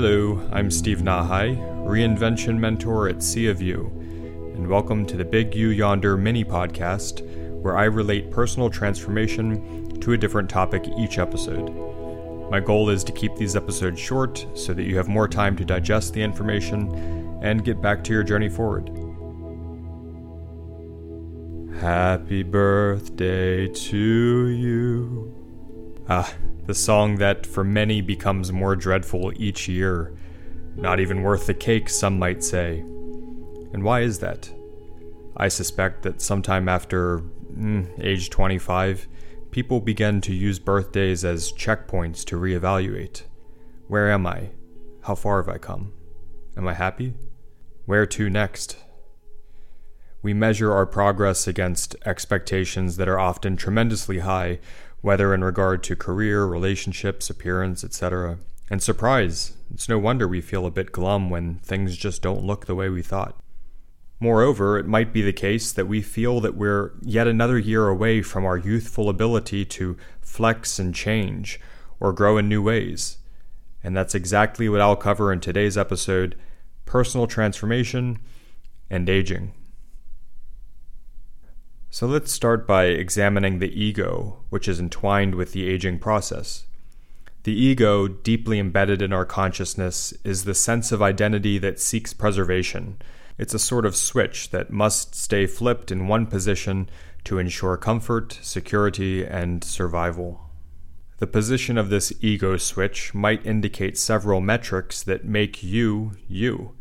Hello, I'm Steve Nahai, reinvention mentor at Sea of You, and welcome to the Big You Yonder mini podcast, where I relate personal transformation to a different topic each episode. My goal is to keep these episodes short so that you have more time to digest the information and get back to your journey forward. Happy birthday to you. Ah, the song that for many becomes more dreadful each year. Not even worth the cake, some might say. And why is that? I suspect that sometime after mm, age 25, people begin to use birthdays as checkpoints to reevaluate. Where am I? How far have I come? Am I happy? Where to next? We measure our progress against expectations that are often tremendously high whether in regard to career, relationships, appearance, etc. And surprise, it's no wonder we feel a bit glum when things just don't look the way we thought. Moreover, it might be the case that we feel that we're yet another year away from our youthful ability to flex and change or grow in new ways. And that's exactly what I'll cover in today's episode personal transformation and aging. So let's start by examining the ego, which is entwined with the aging process. The ego, deeply embedded in our consciousness, is the sense of identity that seeks preservation. It's a sort of switch that must stay flipped in one position to ensure comfort, security, and survival. The position of this ego switch might indicate several metrics that make you you.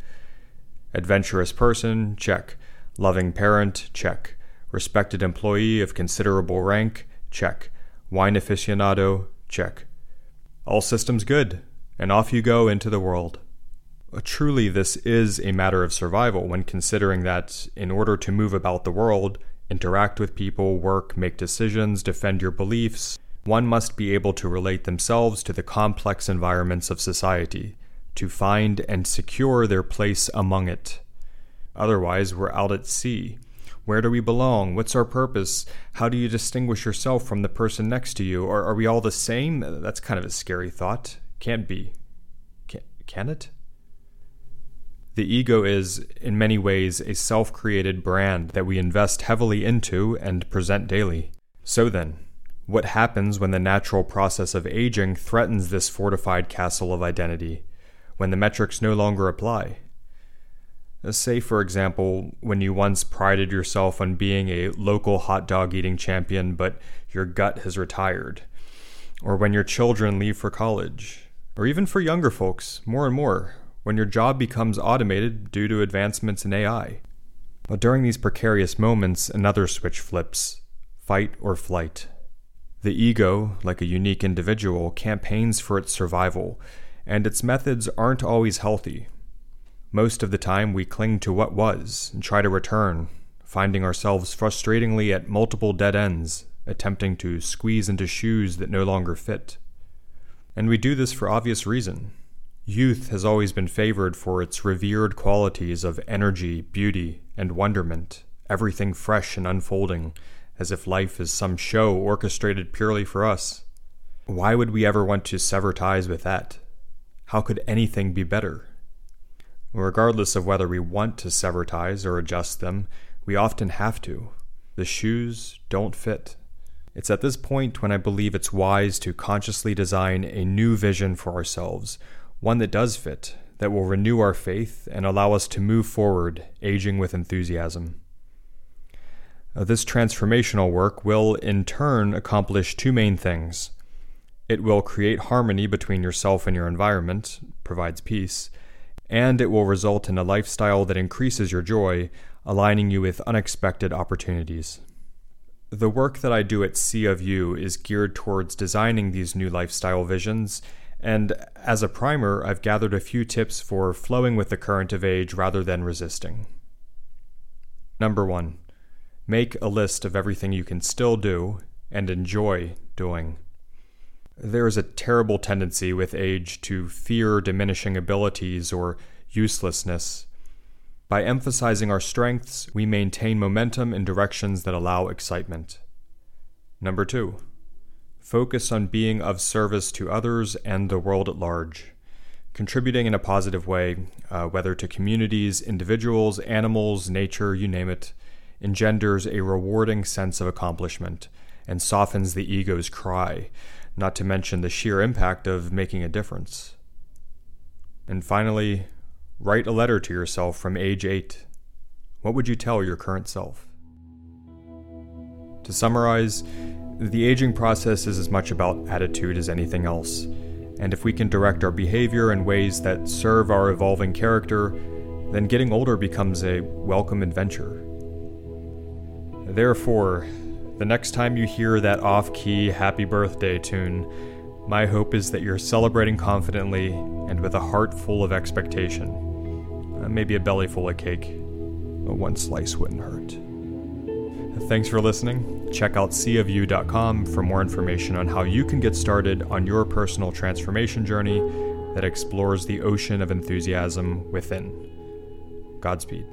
Adventurous person, check. Loving parent, check. Respected employee of considerable rank? Check. Wine aficionado? Check. All systems good, and off you go into the world. Uh, truly, this is a matter of survival when considering that in order to move about the world, interact with people, work, make decisions, defend your beliefs, one must be able to relate themselves to the complex environments of society, to find and secure their place among it. Otherwise, we're out at sea, where do we belong? What's our purpose? How do you distinguish yourself from the person next to you? Or are we all the same? That's kind of a scary thought. Can't be. Can, can it? The ego is, in many ways, a self created brand that we invest heavily into and present daily. So then, what happens when the natural process of aging threatens this fortified castle of identity? When the metrics no longer apply? Uh, say, for example, when you once prided yourself on being a local hot dog eating champion, but your gut has retired. Or when your children leave for college. Or even for younger folks, more and more, when your job becomes automated due to advancements in AI. But during these precarious moments, another switch flips fight or flight. The ego, like a unique individual, campaigns for its survival, and its methods aren't always healthy most of the time, we cling to what was and try to return, finding ourselves frustratingly at multiple dead ends, attempting to squeeze into shoes that no longer fit. And we do this for obvious reason. Youth has always been favored for its revered qualities of energy, beauty, and wonderment, everything fresh and unfolding, as if life is some show orchestrated purely for us. Why would we ever want to sever ties with that? How could anything be better? Regardless of whether we want to sever ties or adjust them, we often have to. The shoes don't fit. It's at this point when I believe it's wise to consciously design a new vision for ourselves, one that does fit, that will renew our faith and allow us to move forward, aging with enthusiasm. Uh, this transformational work will, in turn, accomplish two main things. It will create harmony between yourself and your environment, provides peace, and it will result in a lifestyle that increases your joy, aligning you with unexpected opportunities. The work that I do at Sea of You is geared towards designing these new lifestyle visions, and as a primer, I've gathered a few tips for flowing with the current of age rather than resisting. Number one, make a list of everything you can still do and enjoy doing. There is a terrible tendency with age to fear diminishing abilities or uselessness. By emphasizing our strengths, we maintain momentum in directions that allow excitement. Number two, focus on being of service to others and the world at large. contributing in a positive way, uh, whether to communities, individuals, animals, nature, you name it, engenders a rewarding sense of accomplishment and softens the ego's cry, not to mention the sheer impact of making a difference. And finally, write a letter to yourself from age 8. What would you tell your current self? To summarize, the aging process is as much about attitude as anything else, and if we can direct our behavior in ways that serve our evolving character, then getting older becomes a welcome adventure. Therefore, the next time you hear that off key happy birthday tune, my hope is that you're celebrating confidently and with a heart full of expectation. Uh, maybe a belly full of cake, but one slice wouldn't hurt. Thanks for listening. Check out seaofyou.com for more information on how you can get started on your personal transformation journey that explores the ocean of enthusiasm within. Godspeed.